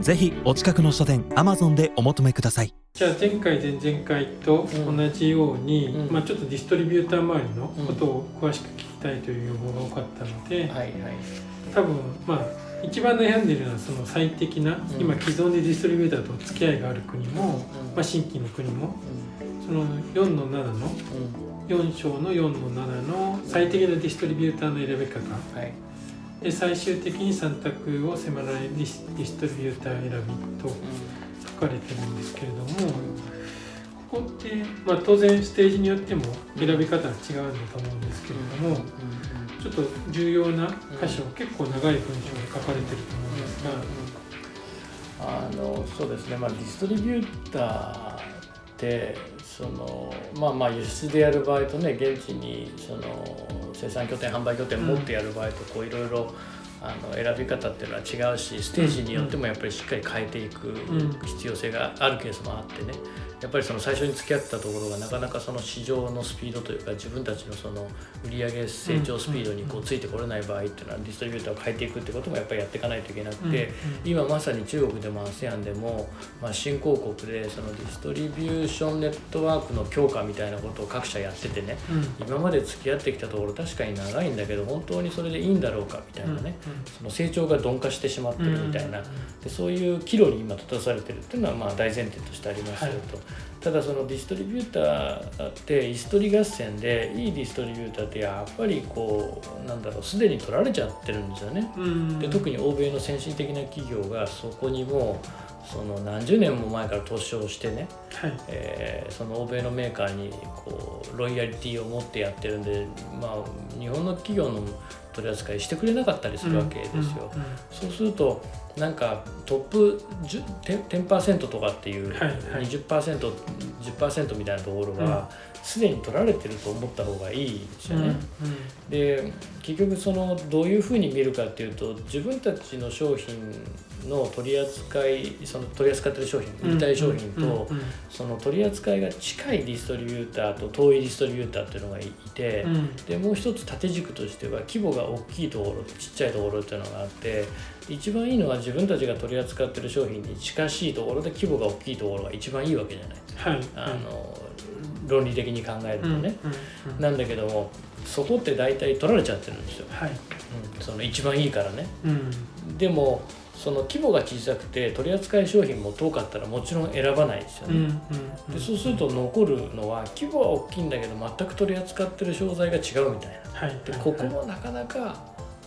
ぜひお近くの書店 Amazon でお求めください。じゃあ前回前々回と同じように、うん。まあ、ちょっとディストリビューター周りのことを詳しく聞きたいという要望が多かったので、はいはい。多分まあ一番悩んでいるのはその最適な、ん。今既存でディストリビューターと付き合いがある国も、まあ、新規の国もその4の7の4章の4の7の最適なディストリビューターの選び方はいで最終的に選択を迫られるディストリビューター選びと書かれてるんですけれどもここって、まあ、当然ステージによっても選び方は違うんだと思うんですけれどもちょっと重要な箇所結構長い文章で書かれてると思うんですが。あのそうですね、まあ、ディストリビューターってそのまあまあ輸出でやる場合とね現地にその生産拠点販売拠点持ってやる場合とこういろいろあの選び方っていうのは違うしステージによってもやっぱりしっかり変えていくん。必要性があるケースもあってねやっぱりその最初に付き合ったところがなかなかその市場のスピードというか自分たちのその売上成長スピードにこうついてこれない場合っていうのはディストリビューターを変えていくってこともやっぱりやっていかないといけなくて、今まさに中国でも ASEAN でも、まあ、新興国でそのディストリビューションネットワークの強化みたいなことを各社やっててねうん。今まで付き合ってきたところ確かに長いんだけど本当にそれでいいんだろうかみたいなね、その成長が鈍化してしまってるみたいな、でそういう岐路に今立たされてるっていうのはまあ大前提としてありますよと、ただそのディストリビューターってイストリ合戦でいいディストリビューターってやっぱりこうなんだろうすでに取られちゃってるんですよね。うんで特に欧米の先進的な企業がそこにもうその何十年も前から投資をしてね、はい。えーその欧米のメーカーにこうロイヤリティを持ってやってるんで、まあ、日本の企業の取り扱いしてくれなかったりするわけですよ。うんうんそうするとなんかトップ 10, 10%とかっていうはいはい 20%10% みたいなところはすでに取られてると思った方がいいですよね。で結局そのどういうふうに見るかっていうと自分たちの商品の取り扱いその取り扱ってる商品売りたい商品と、うんうんその取り扱いが近いディストリビューターと遠いディストリビューターっていうのがいて、うん。でもう一つ縦軸としては規模が大きいところとちっちゃいところっていうのがあって一番いいのは自分たちが取り扱ってる商品に近しいところで規模が大きいところが一番いいわけじゃないあの論理的に考えるとね、なんだけどもそこって大体取られちゃってるんですよ、はい。うん、その一番いいからね。うん。でもその規模が小さくて取り扱い商品も遠かったらもちろん選ばないですようんね、うん。でそうすると残るのは規模は大きいんだけど全く取り扱ってる商材が違うみたいな。はい。でここもなかなか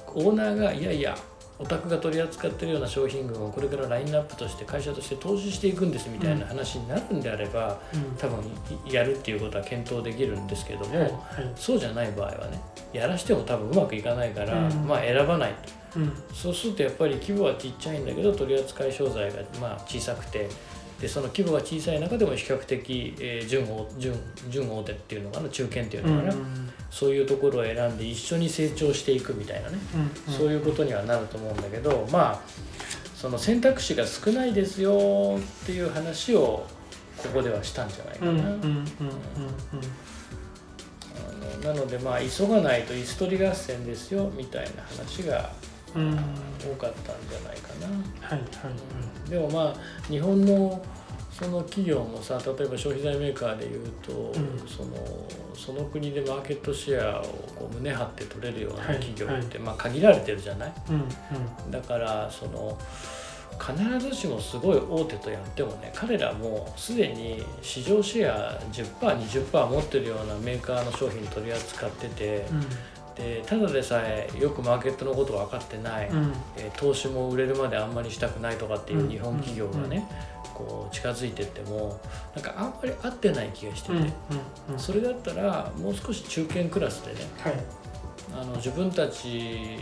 オーナーがいやいやお宅が取り扱ってるような商品群をこれからラインナップとして会社として投資していくんですみたいな話になるんであれば、うん。多分やるっていうことは検討できるんですけども、はいはい。そうじゃない場合はねやらしても多分うまくいかないから、うん。まあ選ばないと。うん。そうするとやっぱり規模はちっちゃいんだけど取り扱い商材がまあ小さくてでその規模が小さい中でも比較的、えー準大準準大手っていうのかな中堅っていうのかな、そういうところを選んで一緒に成長していくみたいなね、うんそういうことにはなると思うんだけどまあその選択肢が少ないですよっていう話をここではしたんじゃないかな。なのでまあ急がないと椅子取り合戦ですよみたいな話がうんうん多かったんじゃないかな。はいはいでもまあ日本のその企業もさ例えば消費財メーカーでいうと、うん。そのその国でマーケットシェアをこう胸張って取れるような企業って、まあ限られてるじゃない？うんうん。だからその必ずしもすごい大手とやってもね彼らもすでに市場シェア 10%20% 持ってるようなメーカーの商品取り扱ってて、でただでさえよくマーケットのこと分かってない、うん。えー投資も売れるまであんまりしたくないとかっていううん。日本企業がね、こう近づいてってもなんかあんまり合ってない気がしてて、それだったらもう少し中堅クラスでねはい。あの自分たち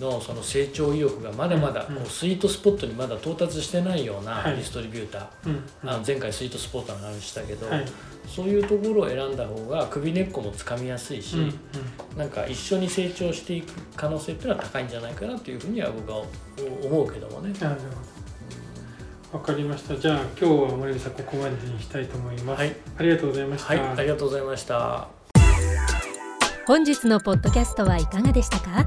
のその成長意欲がまだまだうん。こうスイートスポットにまだ到達してないようなはい。ディストリビューター、うん。あの前回スイートスポットの話したけど、はい。そういうところを選んだ方が首根っこもつかみやすいし、うん。うん。なんか一緒に成長していく可能性っていうのは高いんじゃないかなっていうふうには僕は思うけどもね。わかりました。じゃあ今日は森部さんここまでにしたいと思います、はい。ありがとうございました、はい、ありがとうございました。本日のポッドキャストはいかがでしたか？